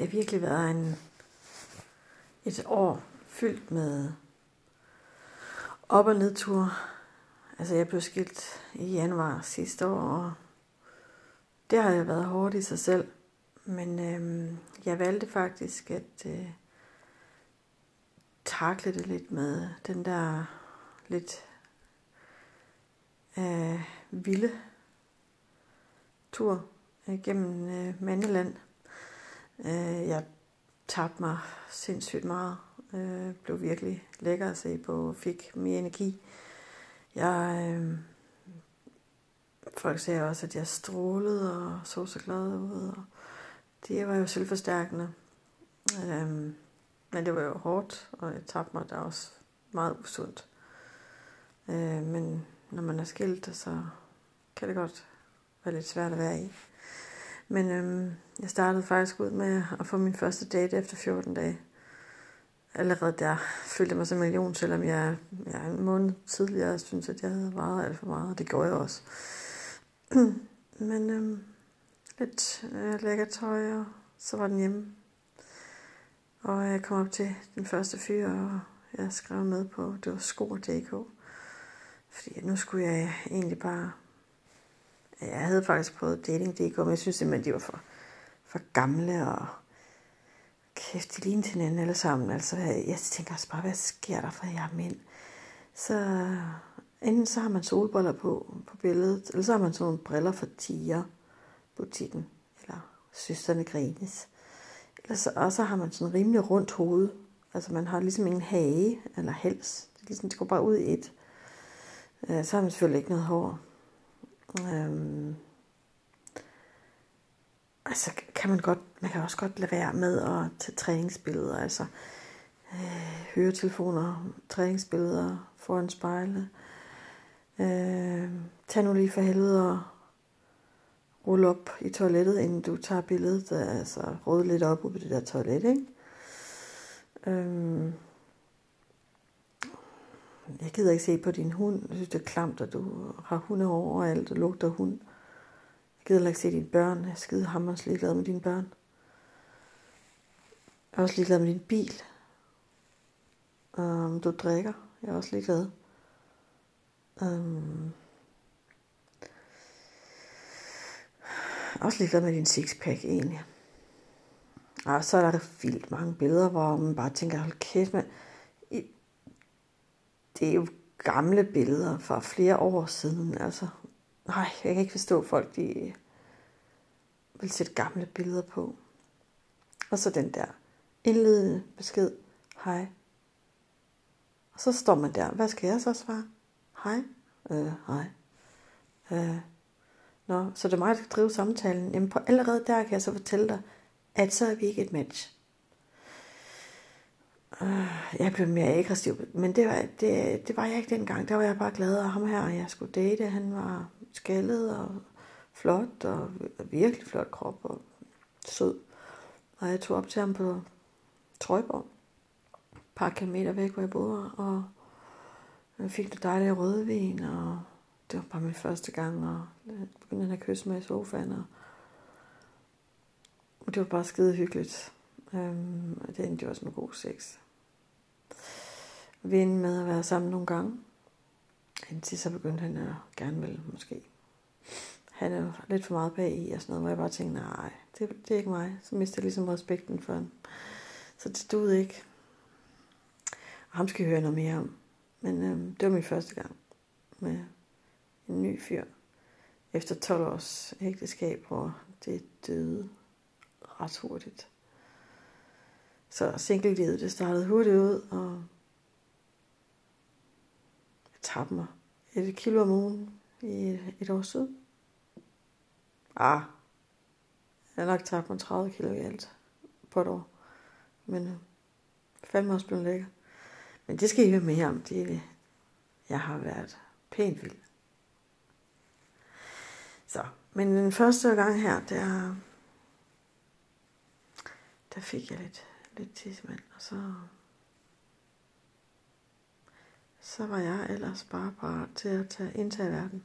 det har virkelig været en, et år fyldt med op- og nedtur. Altså, jeg blev skilt i januar sidste år, og det har jeg været hårdt i sig selv. Men øhm, jeg valgte faktisk at øh, takle det lidt med den der lidt øh, vilde tur øh, gennem øh, Mandeland. Øh, jeg tabte mig sindssygt meget. Øh, blev virkelig lækker at se på, fik mere energi. Jeg, øh, folk sagde også, at jeg strålede og så så glad ud. Og det var jo selvforstærkende. Øh, men det var jo hårdt, og jeg tabte mig da også meget usundt. Øh, men når man er skilt, så kan det godt være lidt svært at være i. Men øhm, jeg startede faktisk ud med at få min første date efter 14 dage. Allerede der følte jeg mig som en million, selvom jeg, jeg en måned tidligere synes, at jeg havde varet alt for meget, og det gjorde jeg også. Men øhm, lidt øh, lækker tøj, og så var den hjemme. Og jeg kom op til den første fyr, og jeg skrev med på, det var sko.dk. Fordi nu skulle jeg egentlig bare jeg havde faktisk prøvet dating.dk, men jeg synes simpelthen, de var for, for gamle, og kæft, de lignede hinanden alle sammen. Altså, jeg tænker også bare, hvad sker der for jer mænd? Så enten så har man solbriller på, på billedet, eller så har man sådan nogle briller for tiger butikken, eller søsterne grines. Eller så, og så har man sådan rimelig rundt hoved. Altså man har ligesom ingen hage eller hals. Det, ligesom, det går bare ud i et. Øh, så har man selvfølgelig ikke noget hår. Øhm, altså kan man godt, man kan også godt lade være med at tage træningsbilleder, altså øh, høretelefoner, træningsbilleder foran spejlet. Øh, tag nu lige for helvede og rulle op i toilettet, inden du tager billedet, altså rød lidt op på det der toilet, ikke? Øh, jeg gider ikke se på din hund. Jeg synes, det er klamt, at du har hunde overalt og lugter hund. Jeg gider ikke se dine børn. Jeg er skide hammers ligeglad med dine børn. Jeg er også ligeglad med din bil. Um, du drikker. Jeg er også ligeglad. Um, også ligeglad med din sixpack egentlig. Og så er der vildt mange billeder, hvor man bare tænker, hold kæft, mand det er jo gamle billeder fra flere år siden. Altså, nej, jeg kan ikke forstå folk, de vil sætte gamle billeder på. Og så den der indledende besked, hej. Og så står man der, hvad skal jeg så svare? Hej? Øh, hej. Øh, Nå, så det er mig, der skal drive samtalen. Jamen på allerede der kan jeg så fortælle dig, at så er vi ikke et match. Øh, jeg blev mere aggressiv, men det var, det, det var jeg ikke dengang. Der var jeg bare glad, og ham her, og jeg skulle date, han var skaldet og flot, og virkelig flot krop, og sød. Og jeg tog op til ham på Trøjborg, et par kilometer væk, hvor jeg boede, og jeg fik det dejlige rødvin, og det var bare min første gang, og begyndte han at kysse mig i sofaen, og det var bare skide hyggeligt. Øhm, og det endte jo også med god sex ven med at være sammen nogle gange. Indtil så begyndte han at gerne vil måske. Han er jo lidt for meget bag i og sådan noget, hvor jeg bare tænkte, nej, det, det er ikke mig. Så mistede jeg ligesom respekten for ham. Så det stod ikke. Og ham skal jeg høre noget mere om. Men øhm, det var min første gang med en ny fyr. Efter 12 års ægteskab, hvor det døde ret hurtigt. Så singlelivet, det startede hurtigt ud, og jeg tabte mig et kilo om ugen i et år siden. Ah, jeg har nok tabt mig 30 kilo i alt på et år. Men øh, fandme også blevet lækker. Men det skal I høre mere om. Det, jeg har været pænt vild. Så, men den første gang her, der, der fik jeg lidt, lidt tidsmand, og så så var jeg ellers bare parat til at tage, indtage verden.